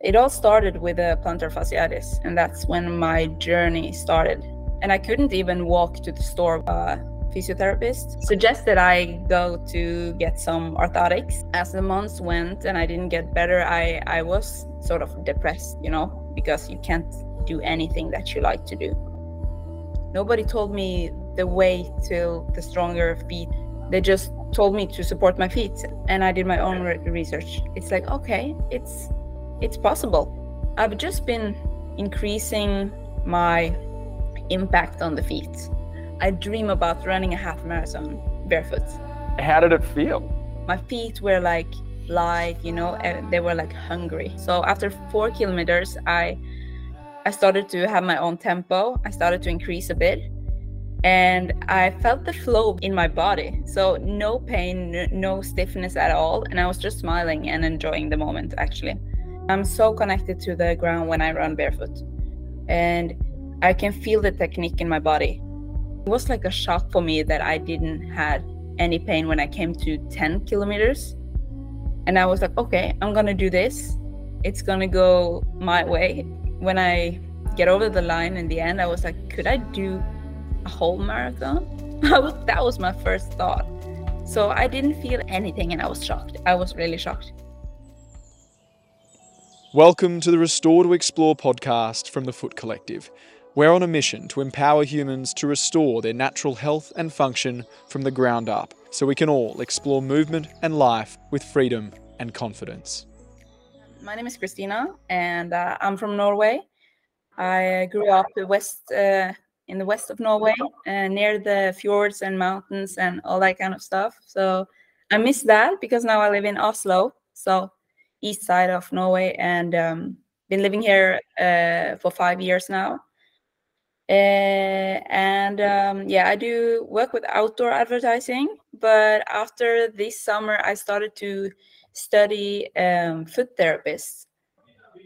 it all started with a plantar fasciitis, and that's when my journey started. And I couldn't even walk to the store. A physiotherapist suggested I go to get some orthotics. As the months went and I didn't get better, I, I was sort of depressed, you know, because you can't do anything that you like to do. Nobody told me the way to the stronger feet. They just told me to support my feet and I did my own re- research. It's like, okay, it's it's possible. I've just been increasing my impact on the feet. I dream about running a half marathon barefoot. How did it feel? My feet were like light, you know, and they were like hungry. So after 4 kilometers, I I started to have my own tempo. I started to increase a bit and I felt the flow in my body. So no pain, no stiffness at all, and I was just smiling and enjoying the moment actually. I'm so connected to the ground when I run barefoot. And I can feel the technique in my body. It was like a shock for me that I didn't had any pain when I came to 10 kilometers. And I was like, okay, I'm gonna do this. It's gonna go my way. When I get over the line in the end, I was like, could I do a whole marathon? that was my first thought. So I didn't feel anything and I was shocked. I was really shocked. Welcome to the Restore to Explore podcast from the Foot Collective. We're on a mission to empower humans to restore their natural health and function from the ground up so we can all explore movement and life with freedom and confidence. My name is Christina and uh, I'm from Norway. I grew up west uh, in the west of Norway, uh, near the fjords and mountains and all that kind of stuff. So I miss that because now I live in Oslo. So east side of Norway, and um, been living here uh, for five years now. Uh, and um, yeah, I do work with outdoor advertising. But after this summer, I started to study um, foot therapists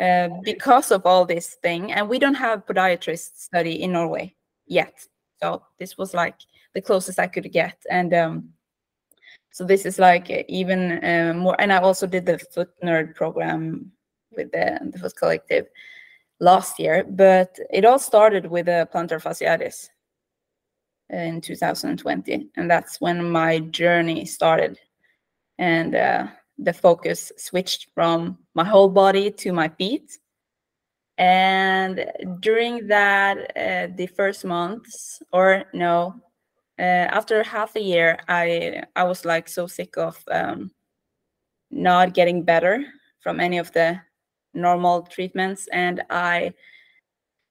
uh, because of all this thing. And we don't have podiatrist study in Norway yet. So this was like the closest I could get. And um, so this is like even uh, more and i also did the foot nerd program with the, the foot collective last year but it all started with a plantar fasciitis in 2020 and that's when my journey started. And uh, the focus switched from my whole body to my feet. And during that uh, the first months or no uh, after half a year, I I was like so sick of um, not getting better from any of the normal treatments, and I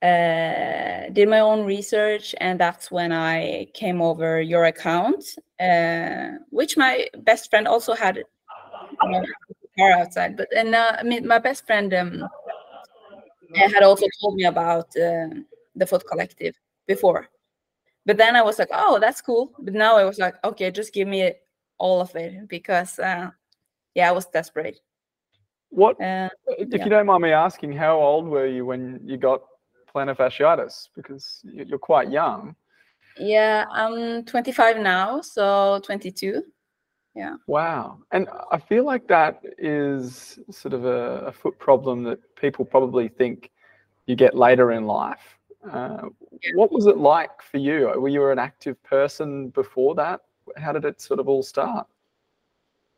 uh, did my own research, and that's when I came over your account, uh, which my best friend also had car outside. But and uh, I mean, my best friend um, had also told me about uh, the Foot Collective before, but then I was like, oh, that's cool. But now I was like, okay, just give me all of it because, uh, yeah, I was desperate. What, uh, if yeah. you don't mind me asking, how old were you when you got plantar fasciitis? Because you're quite young. Yeah, I'm 25 now, so 22. Yeah. Wow. And I feel like that is sort of a, a foot problem that people probably think you get later in life. Uh, what was it like for you? Were you an active person before that? How did it sort of all start?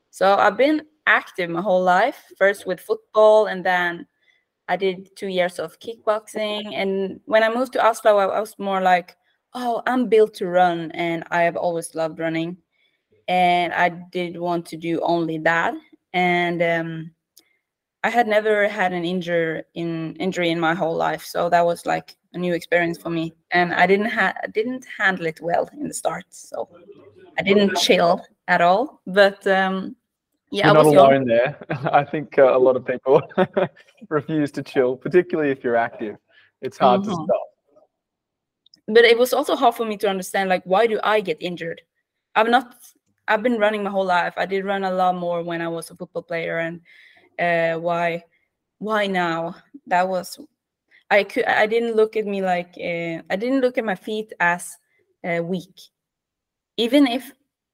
So I've been active my whole life, first with football, and then I did two years of kickboxing. And when I moved to Oslo, I was more like, oh, I'm built to run, and I have always loved running. And I did want to do only that. And um, I had never had an injury in injury in my whole life, so that was like a new experience for me. And I didn't ha- didn't handle it well in the start, so I didn't chill at all. But um, yeah, you're not alone young. there. I think uh, a lot of people refuse to chill, particularly if you're active. It's hard mm-hmm. to stop. But it was also hard for me to understand, like, why do I get injured? I've not. I've been running my whole life. I did run a lot more when I was a football player, and uh, why why now that was i could i didn't look at me like uh, i didn't look at my feet as uh, weak. Even if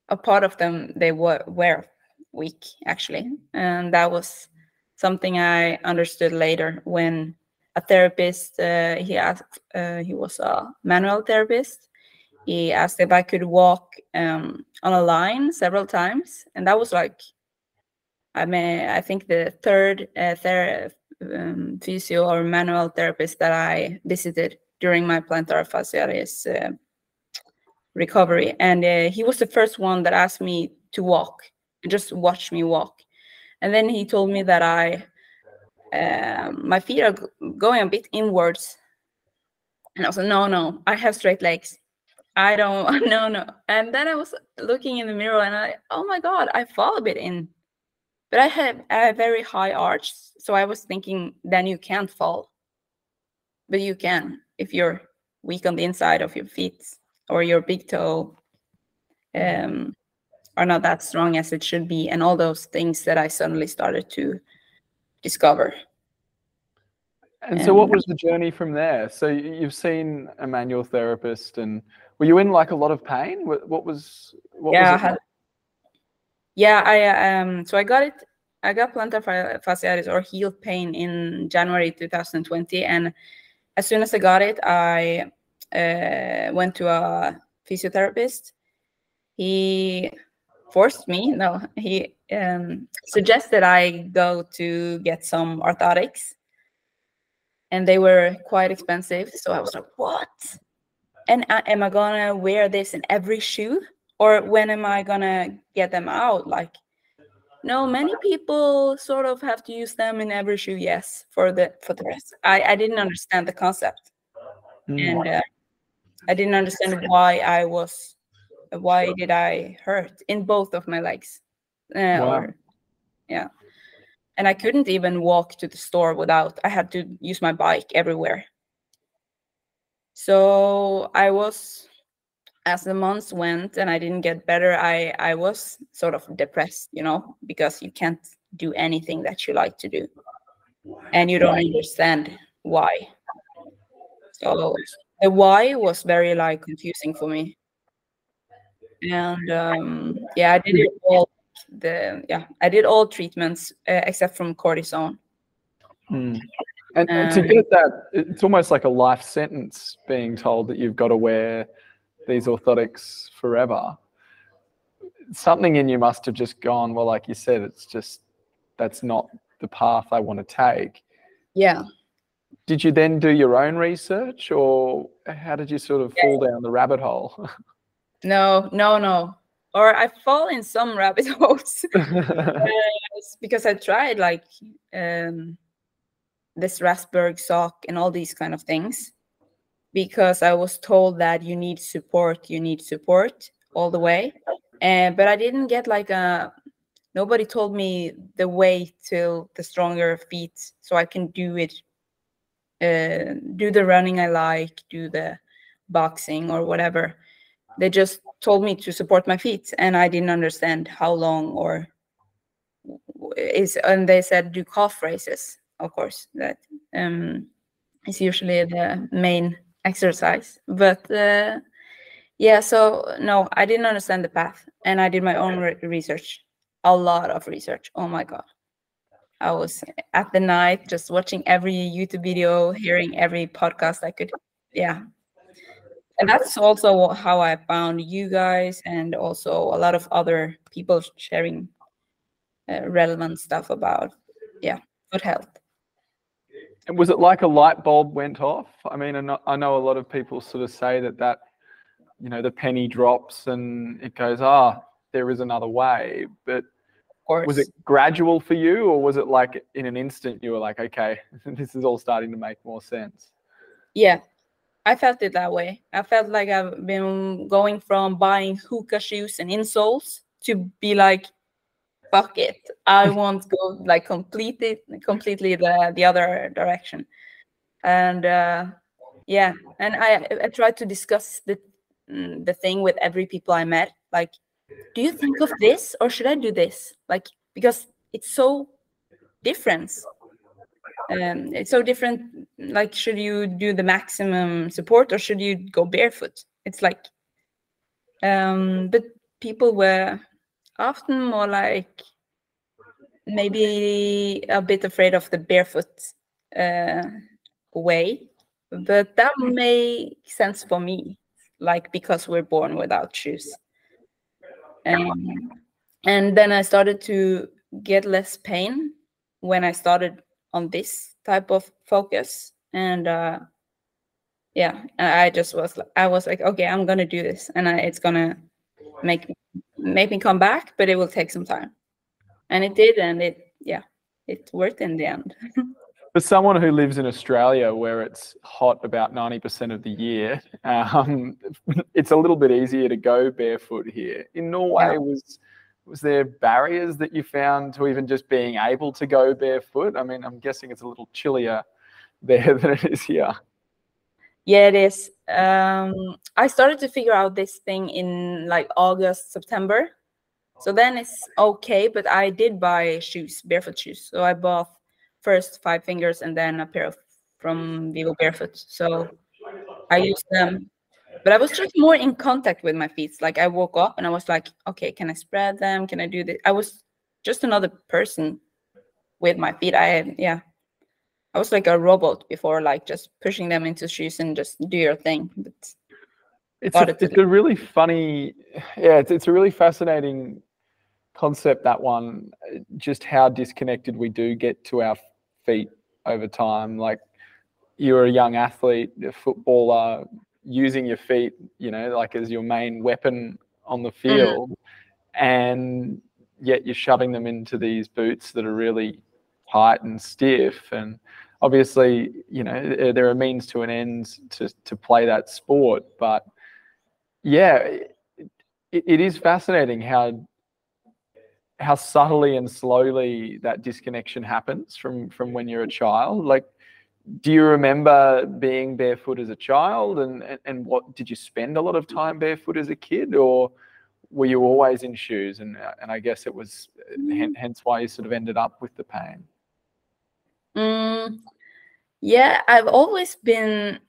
a part of them they were were weak actually. And that was something I understood later when a therapist uh, he asked he was a manual therapist. He asked if i could walk um, on a line several times. And that was like i mean i think the third uh, ther- um, physio or manual therapist that i visited during my plantar fasciitis uh, recovery and uh, he was the first one that asked me to walk and just watch me walk and then he told me that i um, my feet are going a bit inwards. And I was like, no, no, I have straight legs. I don't, no, no. And then I was looking in the mirror and I, oh my God, I fall a bit in. But I have a very high arch. So I was thinking, then you can't fall. But you can if you're weak on the inside of your feet or your big toe um, are not that strong as it should be. And all those things that I suddenly started to discover. And so, what was the journey from there? So, you've seen a manual therapist, and were you in like a lot of pain? What, what was? What yeah, was I had, yeah. I um. So I got it. I got plantar fasciitis or heel pain in January 2020, and as soon as I got it, I uh, went to a physiotherapist. He forced me. No, he um, suggested I go to get some orthotics and they were quite expensive. So I was like, what? And am I gonna wear this in every shoe? Or when am I gonna get them out? Like, no, many people sort of have to use them in every shoe, yes, for the for the rest. I, I didn't understand the concept. Mm. And uh, I didn't understand why I was why did I hurt in both of my legs? Uh, wow. or, yeah and I couldn't even walk to the store without I had to use my bike everywhere. So I was as the months went and I didn't get better, I I was sort of depressed, you know, because you can't do anything that you like to do. And you don't understand why. So the why was very like confusing for me. And um yeah, I did all the yeah i did all treatments uh, except from cortisone mm. and, and to get that it's almost like a life sentence being told that you've got to wear these orthotics forever. Something in you must have just gone well like you said it's just that's not the path i want to take. Yeah. Did you then do your own research or how did you sort of yeah. fall down the rabbit hole? No no no. Or I fall in some rabbit holes. Uh, because I tried like um, this Strassburg sock and all these kind of things because I was told that you need support, you need support all the way. And but I didn't get like a nobody told me the way to the stronger feet so I can do it uh, do the running I like, do the boxing or whatever they just told me to support my feet and i didn't understand how long or is and they said do calf raises of course that um is usually the main exercise but uh, yeah so no i didn't understand the path and i did my own re research a lot of research oh my god. I was at the night just watching every youtube video hearing every podcast i could yeah. And that's also how I found you guys and also a lot of other people sharing uh, relevant stuff about yeah good health. And was it like a light bulb went off? I mean, I know, a lot of people sort of say that that you know the penny drops and it goes ah oh, there is another way, but was it gradual for you or was it like in an instant you were like okay this is all starting to make more sense? Yeah, I felt it that way. I felt like I've been going from buying Hoka shoes and insoles to be like, fuck it. I won't go like completely, completely the, the other direction. And uh, yeah, and I, I tried to discuss the, the thing with every people I met. Like, do you think of this or should I do this? Like, because it's so different um, it's so different like should you do the maximum support or should you go barefoot it's like um but people were often more like maybe a bit afraid of the barefoot uh, way, but that makes sense for me, like because we're born without shoes. Um, and then I started to get less pain when I started on this type of focus, and uh, yeah, I just was I was like, okay, I'm gonna do this, and I, it's gonna make make me come back, but it will take some time, and it did, and it yeah, it worked in the end. For someone who lives in Australia where it's hot about 90% of the year, um, it's a little bit easier to go barefoot here. In Norway, yeah. was was there barriers that you found to even just being able to go barefoot? I mean, I'm guessing it's a little chillier there than it is here. Yeah, it is. Um, I started to figure out this thing in like August, September. So then it's okay, but I did buy shoes, barefoot shoes. So I bought first five fingers and then a pair of from Vivo Barefoot. So I used them, but I was just more in contact with my feet. Like I woke up and I was like, okay, can I spread them? Can I do this? I was just another person with my feet. I yeah, I was like a robot before, like just pushing them into shoes and just do your thing. But it's a, it's a really funny, yeah, it's, it's a really fascinating concept that one. Just how disconnected we do get to our feet over time. Like you're a young athlete, a footballer, using your feet, you know, like as your main weapon on the mm-hmm. field, mm-hmm. and yet you're shoving them into these boots that are really tight and stiff and obviously, you know, there are means to an end to, to play that sport. But yeah, it, it is fascinating how how subtly and slowly that disconnection happens from from when you're a child. Like, do you remember being barefoot as a child, and and, and what did you spend a lot of time barefoot as a kid, or were you always in shoes? And and I guess it was hence why you sort of ended up with the pain. Mm, yeah, I've always been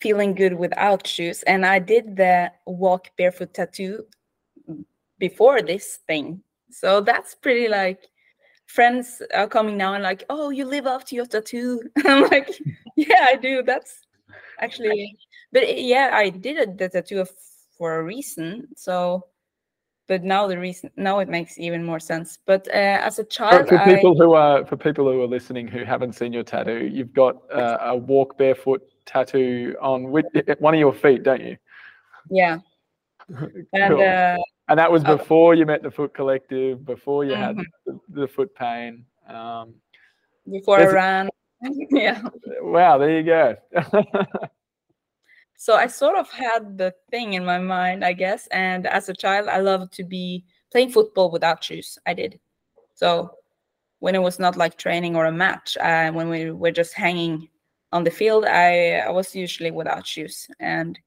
feeling good without shoes, and I did the walk barefoot tattoo before this thing. So that's pretty like friends are coming now and like, oh, you live up to your tattoo. I'm like, yeah, I do. That's actually, but eh, yeah, I did the tattoo for a reason. So but now the reason now it makes even more sense. But uh, as a child for, for people I, who are for people who are listening who haven't seen your tattoo you've got uh, a walk barefoot tattoo on with, one of your feet don't you? Yeah. And uh, and that was oh. before you met the foot collective before you mm-hmm. had the, the, foot pain um, before i ran. Yeah. Wow there you go so I sort of had the thing in my mind, I guess. And as a child, I loved to be playing football without shoes. I did. So when it was not like training or a match, uh, when we were just hanging on the field, I, I was usually without shoes. And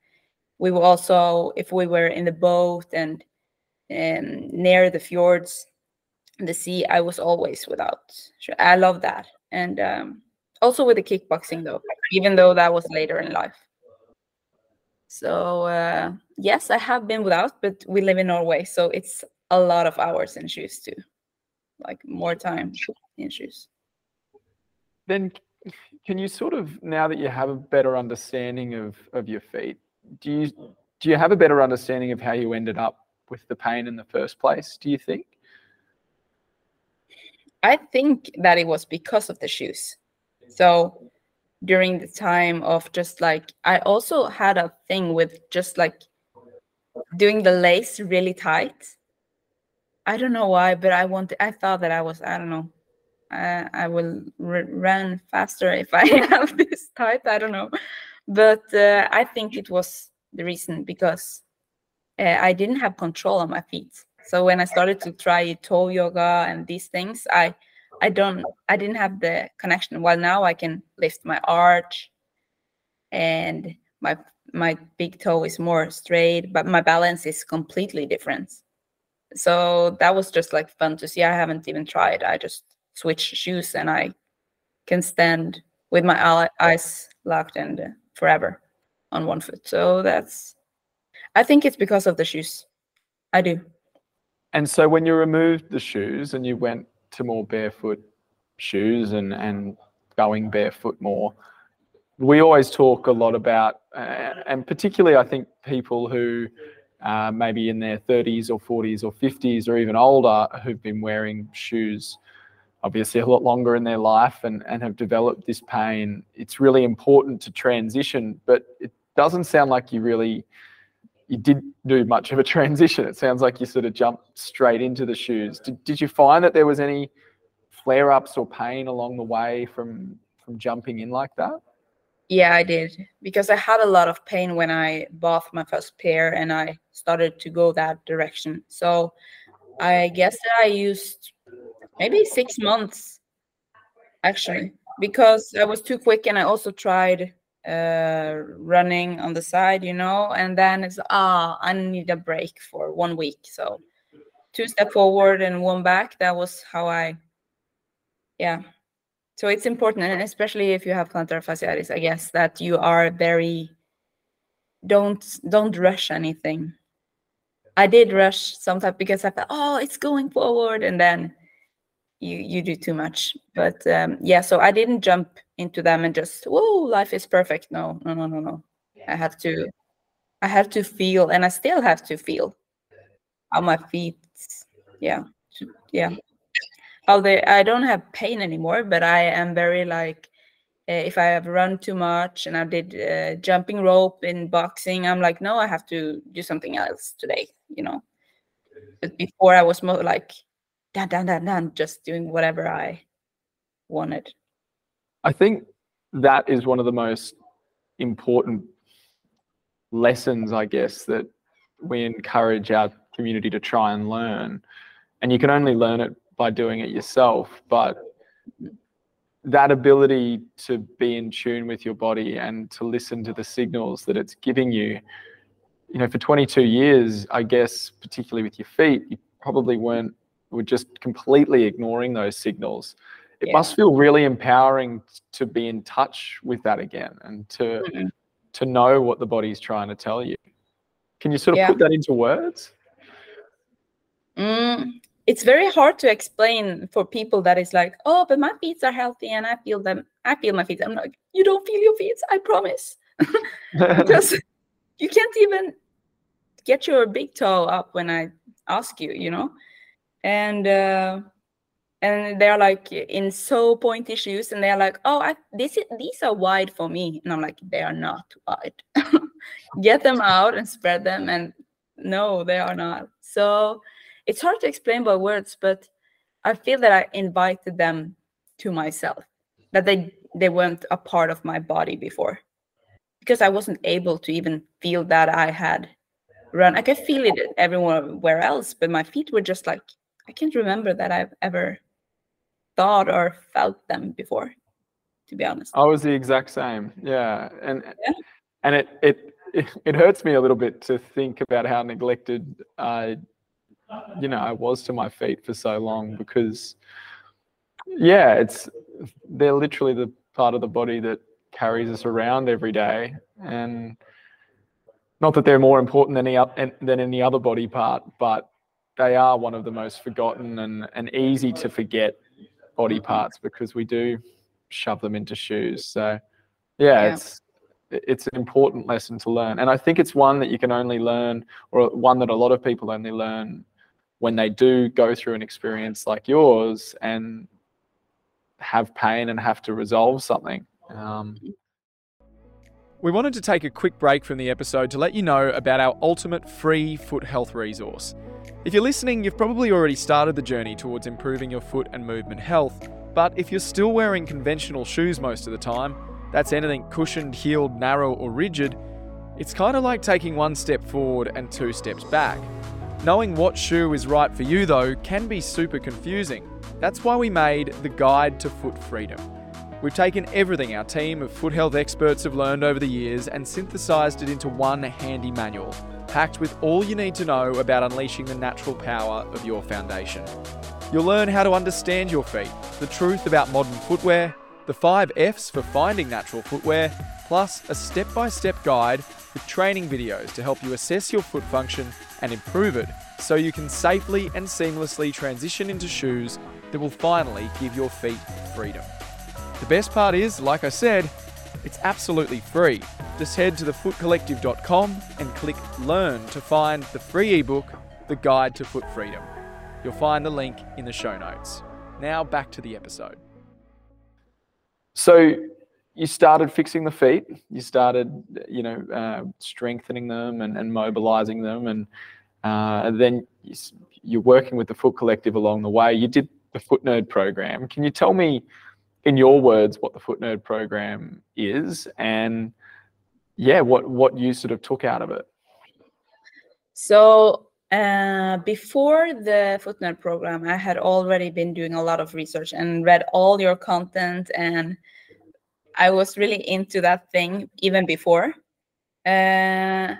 we were also, if we were in the boat and, near the fjords, the sea, I was always without. Shoes. I love that. And um, also with the kickboxing, though, even though that was later in life. So uh, yes, I have been without, but we live in Norway, so it's a lot of hours in shoes too, like more time in shoes. Then, can you sort of now that you have a better understanding of of your feet, do you do you have a better understanding of how you ended up with the pain in the first place? Do you think? I think that it was because of the shoes. So during the time of just like I also had a thing with just like doing the lace really tight. I don't know why, but I wanted. I thought that I was. I don't know. I, I will run faster if I have this tight. I don't know, but uh, I think it was the reason because uh, I didn't have control on my feet. So when I started to try toe yoga and these things, I I don't I didn't have the connection. While now I can lift my arch and my my big toe is more straight, but my balance is completely different. So that was just like fun to see. I haven't even tried. I just switch shoes and I can stand with my eyes locked and forever on one foot. So that's I think it's because of the shoes. I do. And so when you removed the shoes and you went to more barefoot shoes and and going barefoot more. We always talk a lot about, and particularly I think people who uh, maybe in their 30s or 40s or 50s or even older who've been wearing shoes obviously a lot longer in their life and, and have developed this pain. It's really important to transition, but it doesn't sound like you really you didn't do much of a transition. It sounds like you sort of jumped straight into the shoes. Did, did you find that there was any flare ups or pain along the way from from jumping in like that? Yeah, I did because I had a lot of pain when I bought my first pair and I started to go that direction. So I guess that I used maybe six months actually because I was too quick and I also tried uh, running on the side, you know, and then it's ah, I need a break for one week. So two step forward and one back. That was how I, yeah. So it's important, and especially if you have plantar fasciitis, I guess that you are very don't don't rush anything. I did rush sometimes because I thought, oh, it's going forward, and then you you do too much. But um, yeah, so I didn't jump into them and just whoa, life is perfect. No, no, no, no, no. I have to, I have to feel, and I still have to feel how my feet, yeah, yeah, they. I don't have pain anymore, but I am very like. Uh, if I have run too much and I did uh, jumping rope in boxing, I'm like, no, I have to do something else today, you know. But before I was more like dun, dun, dun, dun, just doing whatever I wanted. I think that is one of the most important lessons, I guess, that we encourage our community to try and learn. And you can only learn it by doing it yourself. But that ability to be in tune with your body and to listen to the signals that it's giving you, you know, for 22 years, I guess, particularly with your feet, you probably weren't we're just completely ignoring those signals it yeah. must feel really empowering to be in touch with that again and to mm-hmm. to know what the body's trying to tell you can you sort of yeah. put that into words mm, it's very hard to explain for people that is like oh but my feet are healthy and i feel them i feel my feet i'm like you don't feel your feet i promise because you can't even get your big toe up when i ask you you know and uh, and they're like in so pointy shoes and they're like oh I, this is, these are wide for me. And i'm like they are not wide. Get them out and spread them and no they are not. So it's hard to explain by words but i feel that i invited them to myself that they they weren't a part of my body before because i wasn't able to even feel that i had run. I could feel it everywhere else but my feet were just like I can't remember that I've ever thought or felt them before, to be honest. I was the exact same. Yeah. And yeah. and it, it it hurts me a little bit to think about how neglected I you know I was to my feet for so long because yeah, it's they're literally the part of the body that carries us around every day and not that they're more important than any than any other body part, but they are one of the most forgotten and, and easy to forget body parts because we do shove them into shoes. So yeah, yeah, it's it's an important lesson to learn. And I think it's one that you can only learn or one that a lot of people only learn when they do go through an experience like yours and have pain and have to resolve something. Um, we wanted to take a quick break from the episode to let you know about our ultimate free foot health resource. If you're listening, you've probably already started the journey towards improving your foot and movement health, but if you're still wearing conventional shoes most of the time, that's anything cushioned, heeled, narrow, or rigid, it's kind of like taking one step forward and two steps back. Knowing what shoe is right for you, though, can be super confusing. That's why we made the Guide to Foot Freedom. We've taken everything our team of foot health experts have learned over the years and synthesized it into one handy manual, packed with all you need to know about unleashing the natural power of your foundation. You'll learn how to understand your feet, the truth about modern footwear, the five F's for finding natural footwear, plus a step by step guide with training videos to help you assess your foot function and improve it so you can safely and seamlessly transition into shoes that will finally give your feet freedom. The best part is, like I said, it's absolutely free. Just head to thefootcollective.com and click Learn to find the free ebook, The Guide to Foot Freedom. You'll find the link in the show notes. Now back to the episode. So you started fixing the feet. You started, you know, uh, strengthening them and, and mobilizing them, and, uh, and then you, are working with the Foot Collective along the way. You did the Foot Nerd program. Can you tell me, in your words, what the Foot Nerd program is, and yeah, what what you sort of took out of it? So uh, before the Foot Nerd program, I had already been doing a lot of research and read all your content and I was really into that thing even before. Uh,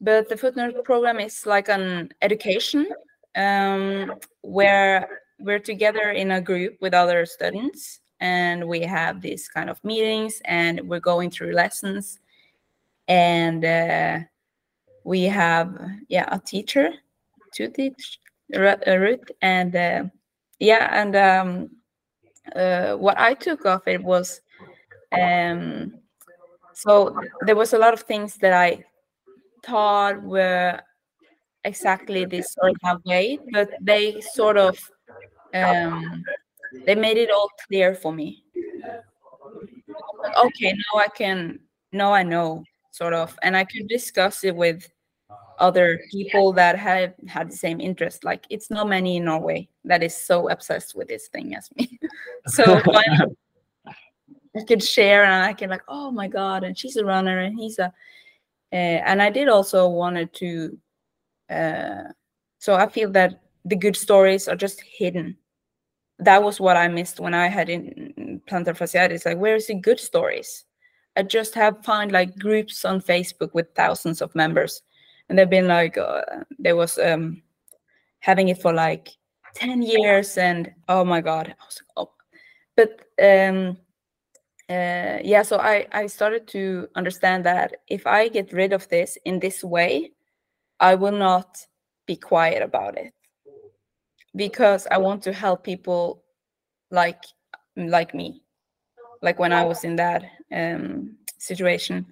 but the Foot Nerd program is like an education um, where we're together in a group with other students and we have these kind of meetings and we're going through lessons. And uh, we have yeah a teacher to teach Ruth and uh, yeah and um, uh, what I took off it was um, so there was a lot of things that I thought were exactly this sort of way, but they sort of um, they made it all clear for me. Okay, now I can, now I know, sort of, and I could discuss it with other people that have had the same interest. Like it's not many in Norway that is so obsessed with this thing as me. so I could share and I can like, oh my god, and she's a runner and he's a, uh, and I did also wanted to, uh, so I feel that the good stories are just hidden. That was what I missed when I had in plantar fasciitis. Like, where is the good stories? I just have found like groups on Facebook with thousands of members, and they've been like, uh, there was um, having it for like ten years, and oh my god, I was like, oh, but um, uh, yeah, so I, I started to understand that if I get rid of this in this way, I will not be quiet about it because I want to help people like like me, like when I was in that um, situation,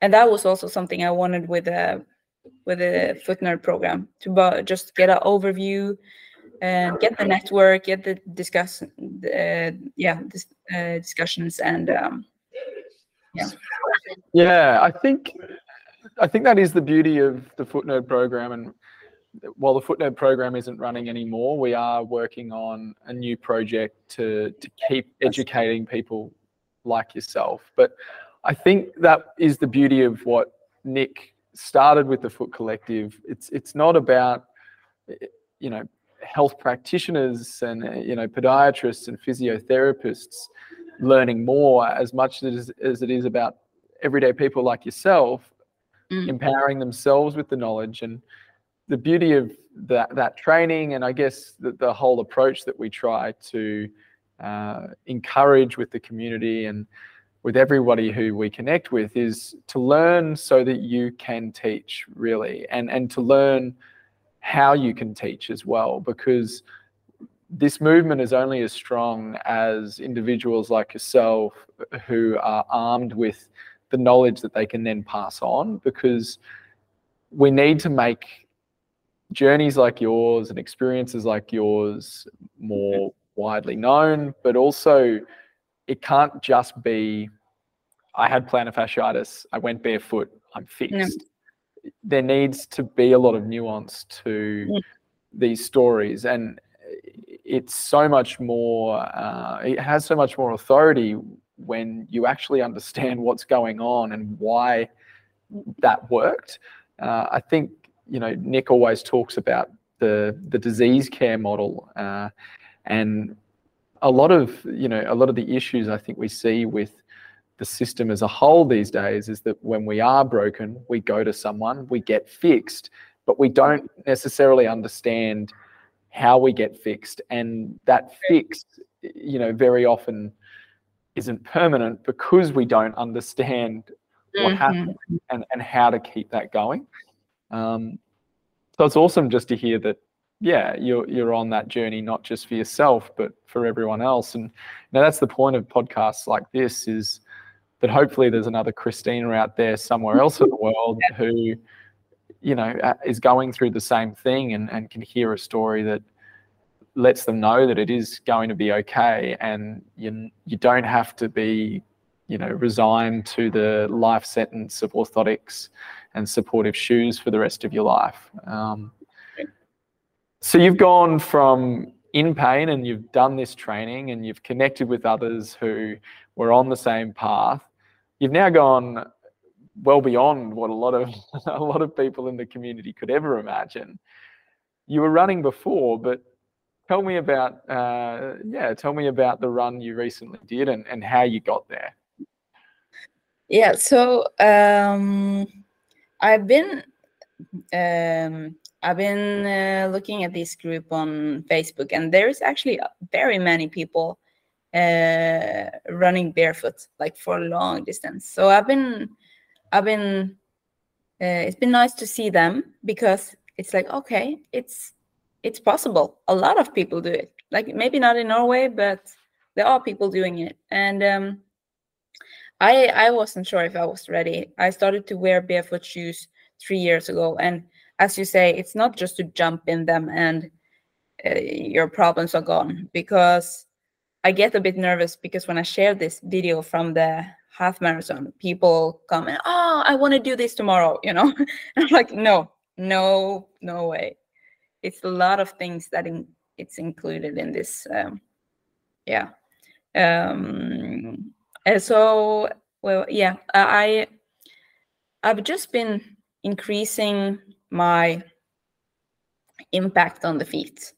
and that was also something I wanted with a with a Foot Nerd program to just get an overview and get the network, get the discuss, uh, yeah, this, uh, discussions, and um, yeah. Yeah, I think I think that is the beauty of the Foot Nerd program, and while the Foot Nerd program isn't running anymore, we are working on a new project to to keep educating people like yourself. But I think that is the beauty of what Nick started with the Foot Collective. It's it's not about you know health practitioners and you know podiatrists and physiotherapists learning more as much as, as it is about everyday people like yourself mm. empowering themselves with the knowledge and the beauty of that that training and I guess the, the whole approach that we try to uh, encourage with the community and with everybody who we connect with is to learn so that you can teach really and and to learn how you can teach as well, because this movement is only as strong as individuals like yourself who are armed with the knowledge that they can then pass on because we need to make journeys like yours and experiences like yours more widely known but also it can't just be i had plantar fasciitis i went barefoot i'm fixed. There needs to be a lot of nuance to yeah. these stories and it's so much more uh, it has so much more authority when you actually understand what's going on and why that worked. Uh, i think you know nick always talks about the the disease care model uh, and a lot of you know a lot of the issues i think we see with the system as a whole these days is that when we are broken, we go to someone, we get fixed, but we don't necessarily understand how we get fixed. And that fix, you know, very often isn't permanent because we don't understand what mm-hmm. happened and, and how to keep that going. Um, so it's awesome just to hear that yeah, you're you're on that journey not just for yourself but for everyone else. And now that's the point of podcasts like this is that hopefully there's another Christina out there somewhere else in the world who, you know, is going through the same thing and, and can hear a story that lets them know that it is going to be okay and you you don't have to be you know resigned to the life sentence of orthotics and supportive shoes for the rest of your life um, so you've gone from in pain and you've done this training and you've connected with others who were on the same path. You've now gone well beyond what a lot of a lot of people in the community could ever imagine. You were running before, but tell me about uh, yeah, tell me about the run you recently did and, and how you got there. Yeah, so um, I've been um, I've been uh, looking at this group on Facebook, and there is actually very many people uh, running barefoot, like for a long distance. So I've been, I've been, uh, it's been nice to see them because it's like okay, it's it's possible. A lot of people do it. Like maybe not in Norway, but there are people doing it, and um, I I wasn't sure if I was ready. I started to wear barefoot shoes three years ago, and as you say, it's not just to jump in them and uh, your problems are gone. Because I get a bit nervous because when I share this video from the half marathon, people come and oh, I want to do this tomorrow. You know, I'm like, no, no, no way. It's a lot of things that in, it's included in this. Um, yeah. Um, and so, well, yeah, I I've just been increasing my impact on the feet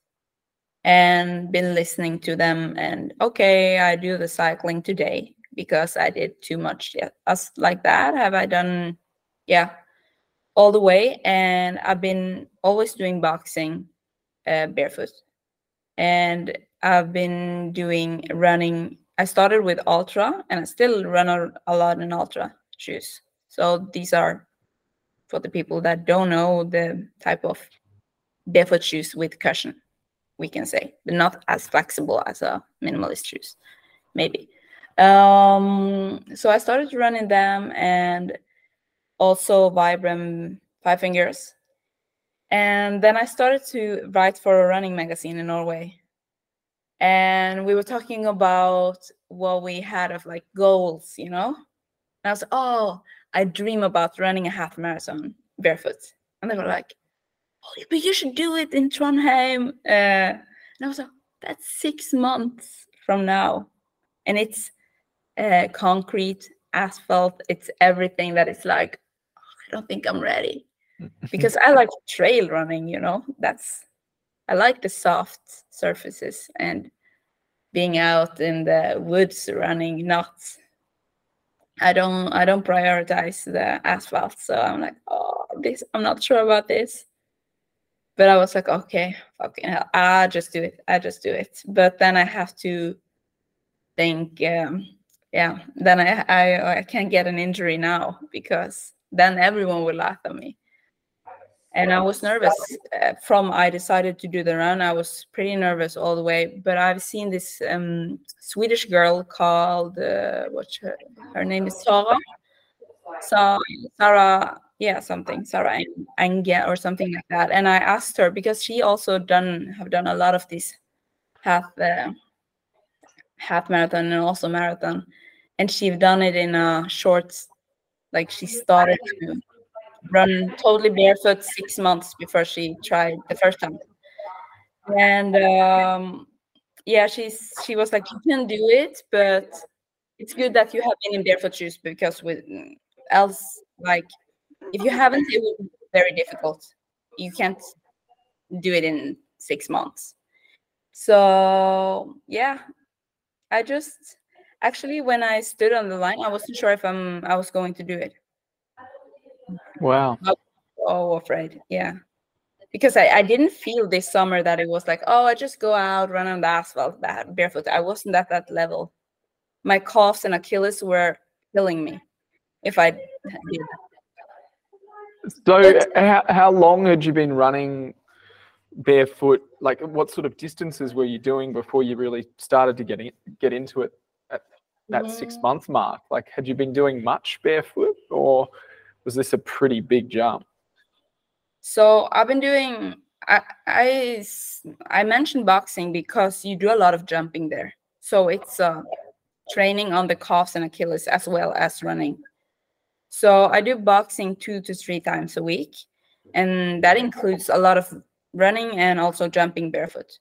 and been listening to them and okay i do the cycling today because i did too much. Yeah, us like that have i done yeah all the way and i've been always doing boxing uh, barefoot. And i've been doing running i started with Altra and i still run a, a lot in Altra shoes so these are for the people that don't know the type of barefoot shoes with cushion, we can say, but not as flexible as a minimalist shoes, maybe. Um, so I started running them and also Vibram Five Fingers. And then I started to write for a running magazine in Norway. And we were talking about what we had of like goals, you know? And I was, oh, I dream about running a half marathon barefoot. And they were like, oh, but you should do it in Trondheim. Uh, and I was like, that's six months from now. And it's uh, concrete, asphalt, it's everything that is like, oh, I don't think I'm ready. because I like trail running, you know, that's, I like the soft surfaces and being out in the woods running, not I don't I don't prioritize the asphalt. So I'm like, oh, this I'm not sure about this. But I was like, okay, fucking hell, I just do it. I just do it. But then I have to think, um, yeah, then I, I I can't get an injury now because then everyone will laugh at me and I was nervous uh, from I decided to do the run. I was pretty nervous all the way, but I've seen this um, Swedish girl called uh, what's her her name is Sarah, Sa- Sarah, yeah, something Sarah Angia or something like that. And I asked her because she also done have done a lot of these half uh, half marathon and also marathon, and she've done it in a short, like she started to run totally barefoot six months before she tried the first time. And um, yeah, she's she was like, you can do it, but it's good that you have been in barefoot shoes because with else, like, if you haven't, it will be very difficult. You can't do it in six months. So yeah, I just actually when I stood on the line, I wasn't sure if I'm I was going to do it. Wow. Oh, afraid. Yeah. Because I, I didn't feel this summer that it was like, oh, I just go out, run on the asphalt barefoot. I wasn't at that level. My calves and Achilles were killing me if I did. So, how, how long had you been running barefoot? Like, what sort of distances were you doing before you really started to get in, get into it at that Mm. six month mark? Like, had you been doing much barefoot, or was this a pretty big jump? So I've been doing. I, I, I mentioned boxing because you do a lot of jumping there. So it's uh, training on the calves and Achilles as well as running. So I do boxing two to three times a week, and that includes a lot of running and also jumping barefoot.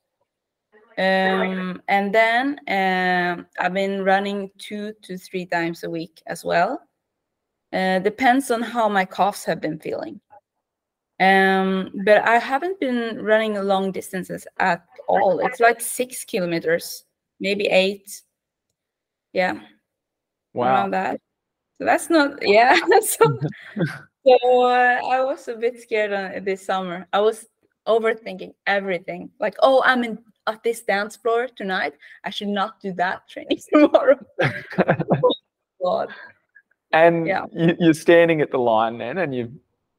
Um, and then um, I've been running two to three times a week as well. Uh, depends on how my coughs have been feeling. Um, but I haven't been running long distances at all. It's like six kilometers, maybe eight. Yeah, Wow. that. So that's not, yeah. so so uh, I was a bit scared on, this summer. I was overthinking everything. Like, oh, I'm in at this dance floor tonight. I should not do that training tomorrow. God. And Yeah. you, you're standing at the line then, and you've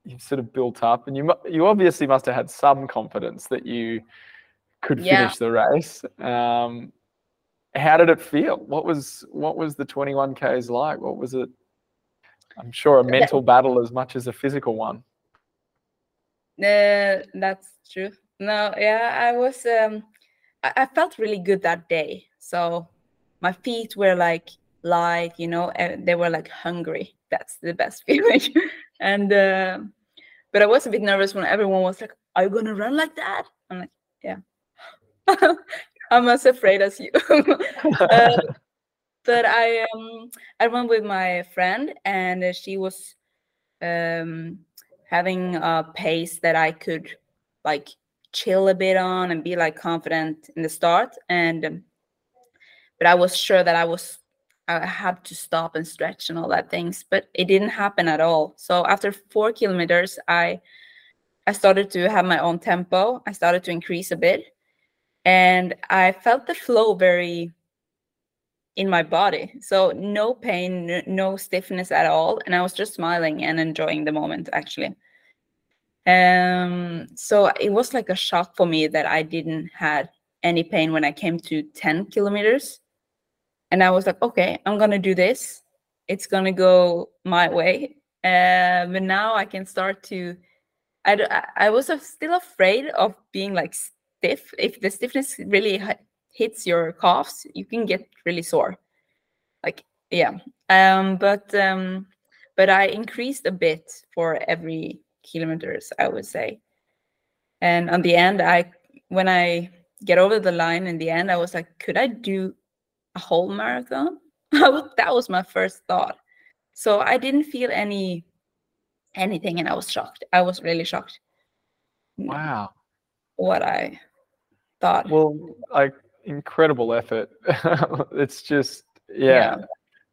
you've sort of built up, and you you obviously must have had some confidence that you could Yeah. finish the race. Um, how did it feel? What was what was the 21 k's like? What was it? I'm sure a mental battle as much as a physical one. Uh, that's true. No, yeah, I was um I, I felt really good that day. So my feet were like light, you know, and they were like hungry. That's the best feeling. and uh, but I was a bit nervous when everyone was like, Are you gonna run like that? I'm like, Yeah. I'm as afraid as you. Uh, but I um I went with my friend and she was um having a pace that I could like chill a bit on and be like confident in the start and um, but I was sure that I was I had to stop and stretch and all that things but it didn't happen at all so after 4 kilometers I I started to have my own tempo I started to increase a bit and I felt the flow very in my body. So no pain, no stiffness at all, and I was just smiling and enjoying the moment actually. Um, so it was like a shock for me that I didn't had any pain when I came to 10 kilometers. And I was like, okay, I'm gonna do this. It's gonna go my way. Uh, but now I can start to. I I was still afraid of being like stiff. If the stiffness really hits your calves, you can get really sore. Like yeah. Um, but um, but I increased a bit for every kilometers, I would say. And on the end, I when I get over the line in the end, I was like, could I do a whole marathon. that was my first thought. So I didn't feel any anything, and I was shocked. I was really shocked mm. Wow. what I thought. Well, like incredible effort. it's just yeah, Yeah.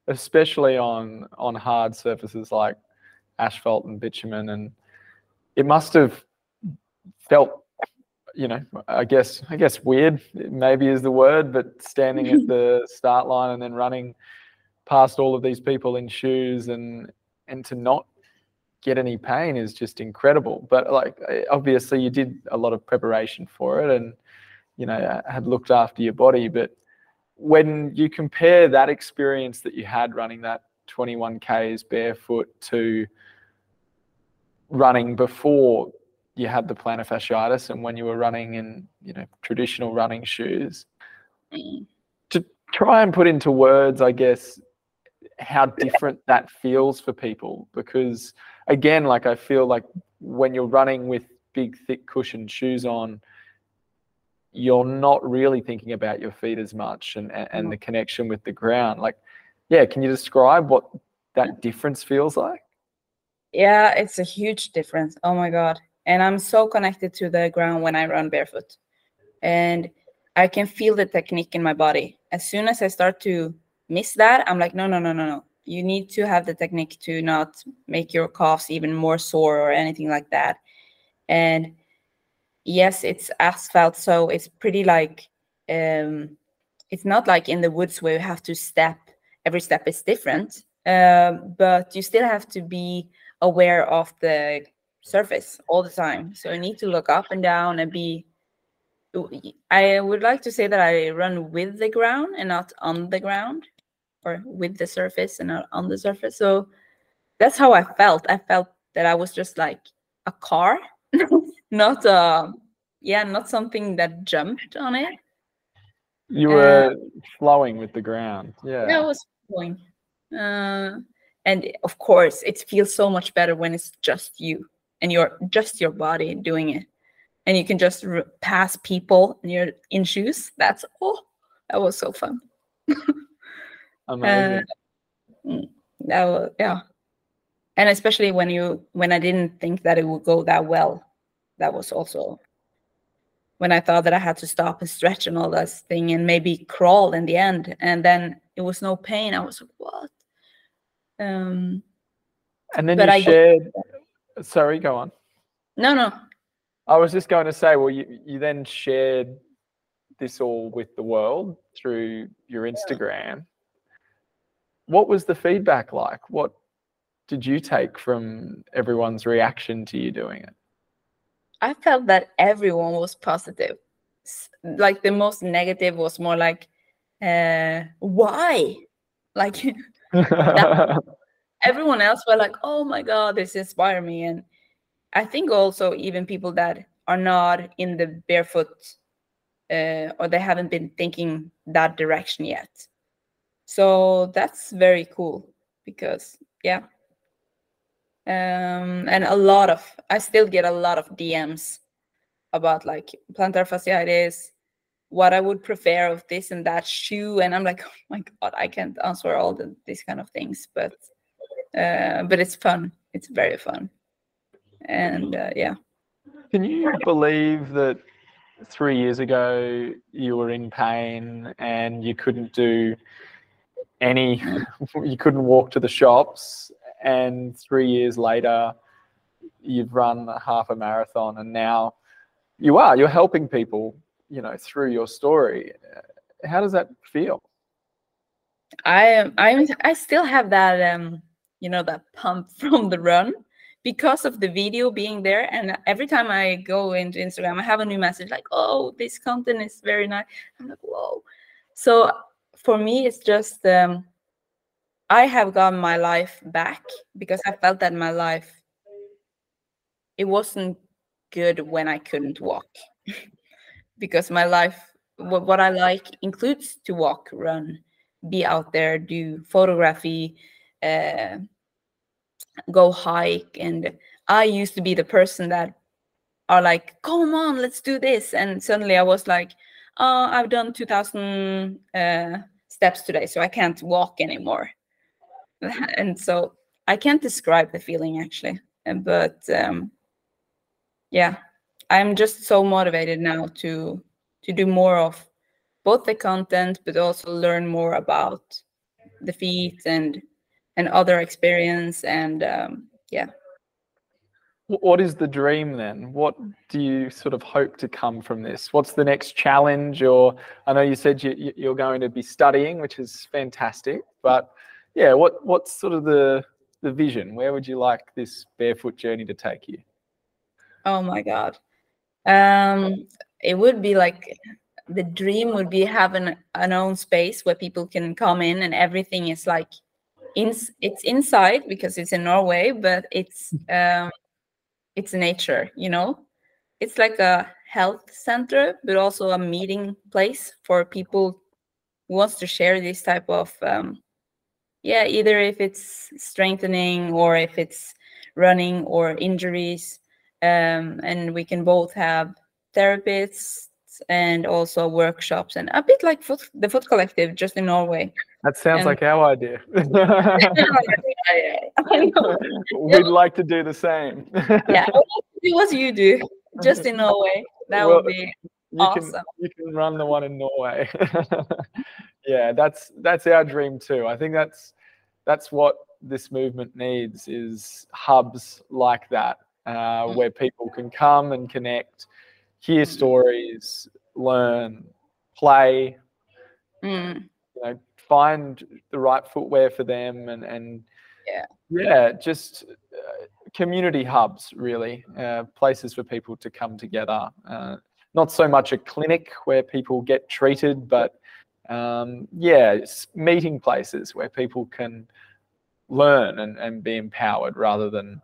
especially on on hard surfaces like asphalt and bitumen, and it must have felt, you know, I guess I guess weird maybe is the word, but standing at the start line and then running past all of these people in shoes and and to not get any pain is just incredible. But like eh, obviously you did a lot of preparation for it and you know had looked after your body but when you compare that experience that you had running that 21 k's barefoot to running before you had the plantar fasciitis and when you were running in you know traditional running shoes Mm. to try and put into words i guess how different that feels for people because again like i feel like when you're running with big thick cushioned shoes on you're not really thinking about your feet as much and, and, and the connection with the ground. Like, yeah, can you describe what that difference feels like? Yeah, it's a huge difference. Oh my God. And I'm so connected to the ground when I run barefoot. And I can feel the technique in my body. As soon as I start to miss that, I'm like, no, no, no, no, no. You need to have the technique to not make your calves even more sore or anything like that. And yes, it's asphalt, so it's pretty like um it's not like in the woods where you have to step, every step is different. Um, but you still have to be aware of the surface all the time. So I need to look up and down and be I would like to say that I run with the ground and not on the ground, or with the surface and not on the surface. So that's how I felt. I felt that I was just like a car, not a yeah, not something that jumped on it. You were uh, flowing with the ground. Yeah. Yeah, I was flowing. Uh, and of course, it feels so much better when it's just you and you're just your body doing it. And you can just r- pass people and you're in shoes. That's oh that was so fun. Amazing. Uh, mm, that was yeah. And especially when you when i didn't think that it would go that well that was also when i thought that i had to stop and stretch and all this thing and maybe crawl in the end. And then it was no pain. I was like what? Um and then you I shared sorry go on no no I was just going to say, well, you, you then shared this all with the world through your Instagram. What was the feedback like? What did you take from everyone's reaction to you doing it? I felt that everyone was positive. Like the most negative was more like, uh, why? Like everyone else were like, oh my God, this inspired me. And I think also even people that are not in the barefoot uh, or they haven't been thinking that direction yet. So that's very cool because yeah. Um, and a lot of I still get a lot of DMs about like plantar fasciitis, what I would prefer of this and that shoe, and I'm like, oh my god, I can't answer all the these kind of things, but uh, but it's fun. It's very fun and uh, yeah. Can you believe that three years ago you were in pain and you couldn't do any, you couldn't walk to the shops, and three years later you've run half a marathon, and now you are you're helping people, you know, through your story. How does that feel? I am. I I still have that um you know that pump from the run because of the video being there. And every time i go into instagram i have a new message like oh this content is very nice. I'm like whoa. So for me it's just um, i have gotten my life back because i felt that my life it wasn't good when i couldn't walk. Because my life what, what i like includes to walk run be out there do photography uh, go hike and i used to be the person that are like come on let's do this. And suddenly i was like oh i've done 2000 uh, steps today so i can't walk anymore. And so i can't describe the feeling actually but um, yeah i'm just so motivated now to to do more of both the content but also learn more about the feet and and other experience and um, yeah. What is the dream then? What do you sort of hope to come from this? What's the next challenge? Or i know you said you, you're going to be studying which is fantastic but yeah what what's sort of the the vision? Where would you like this barefoot journey to take you? Oh my god. Um it would be like the dream would be having an own space where people can come in and everything is like in, it's inside because it's in Norway, but it's um, it's nature. You know, it's like a health center, but also a meeting place for people who wants to share this type of um, yeah, either if it's strengthening or if it's running or injuries, um, and we can both have therapists and also workshops and a bit like foot, the Foot Collective just in Norway. That sounds and, like our idea. We'd like to do the same. yeah, do what you do, just in Norway. That well, would be you awesome. Can, you can run the one in Norway. yeah, that's that's our dream too. I think that's that's what this movement needs is hubs like that uh, mm. where people can come and connect hear stories, learn, play, mm. you know, find the right footwear for them, and and yeah, yeah, just uh, community hubs really, uh, places for people to come together. Uh, not so much a clinic where people get treated, but um, yeah, meeting places where people can learn and, and be empowered rather than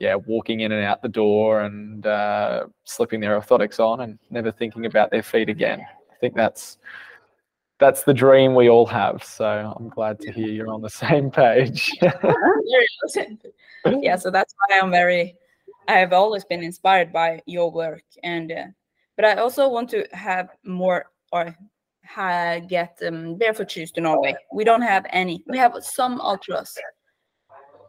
yeah walking in and out the door and uh, slipping their orthotics on and never thinking about their feet again. I think that's that's the dream we all have. So I'm glad to hear you're on the same page. yeah, so that's why I'm very. I have always been inspired by your work, and uh, but I also want to have more or ha, get um, barefoot shoes to Norway. We don't have any. We have some Altras.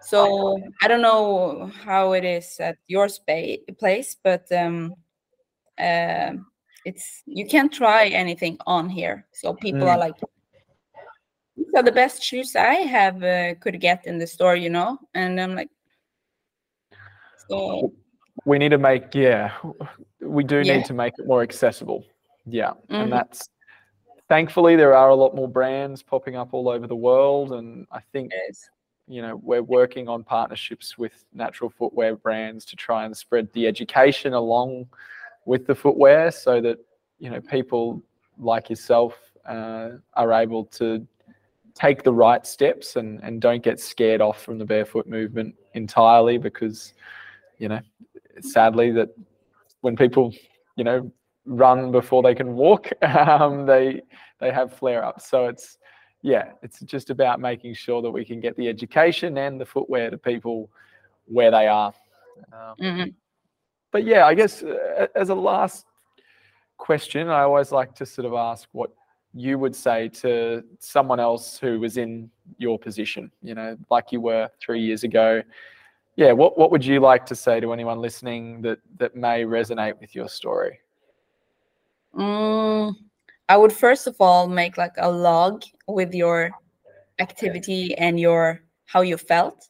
So I don't know how it is at your space place, but um, uh, it's you can't try anything on here. So people mm. are like, these are the best shoes I have uh, could get in the store, you know. And I'm like, so we need to make yeah, we do yeah. need to make it more accessible. Yeah, mm-hmm. and that's thankfully there are a lot more brands popping up all over the world, and I think. You know we're working on partnerships with natural footwear brands to try and spread the education along with the footwear so that you know people like yourself uh, are able to take the right steps and, and don't get scared off from the barefoot movement entirely because you know sadly that when people you know run before they can walk um, they they have flare ups so it's yeah it's just about making sure that we can get the education and the footwear to people where they are um, mm-hmm but yeah, I guess uh, as a last question, I always like to sort of ask what you would say to someone else who was in your position, you know, like you were three years ago. Yeah, what, what would you like to say to anyone listening that that may resonate with your story? Mm, I would first of all make like a log with your activity and your how you felt,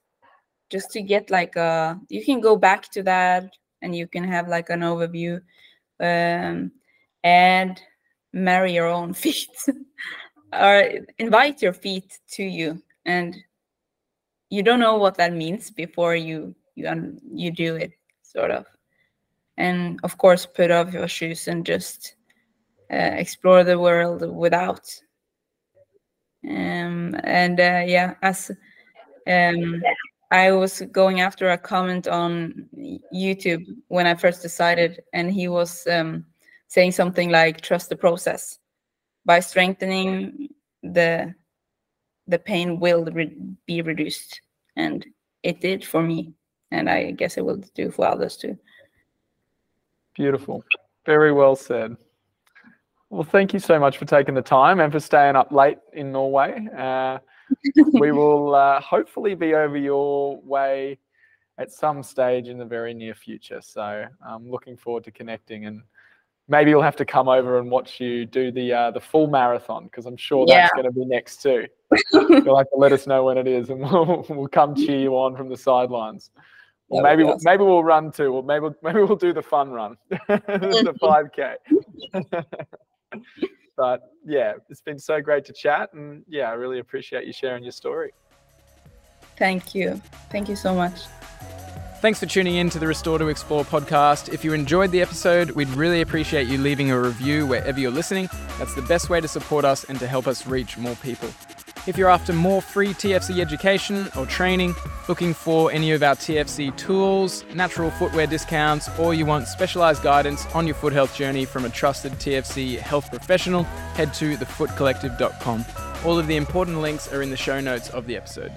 just to get like a. You can go back to that and you can have like an overview um, and marry your own feet or invite your feet to you and you don't know what that means before you you you do it sort of and of course put off your shoes and just uh, explore the world without um, and uh, yeah as um, I was going after a comment on YouTube when I first decided, and he was um, saying something like "trust the process." By strengthening the the pain will re- be reduced, and it did for me, and I guess it will do for others too. Beautiful, very well said. Well, thank you so much for taking the time and for staying up late in Norway. Uh, we will uh, hopefully be over your way at some stage in the very near future. So I'm looking forward to connecting and maybe you'll have to come over and watch you do the uh, the full marathon because I'm sure yeah. that's going to be next too. You'll have to let us know when it is, and we'll we'll come cheer you on from the sidelines. Or maybe awesome. maybe we'll run too, or maybe maybe we'll do the fun run, the 5k. But yeah, it's been so great to chat. And yeah, I really appreciate you sharing your story. Thank you. Thank you so much. Thanks for tuning in to the Restore to Explore podcast. If you enjoyed the episode, we'd really appreciate you leaving a review wherever you're listening. That's the best way to support us and to help us reach more people. If you're after more free TFC education or training, looking for any of our TFC tools, natural footwear discounts, or you want specialized guidance on your foot health journey from a trusted TFC health professional, head to thefootcollective.com. All of the important links are in the show notes of the episode.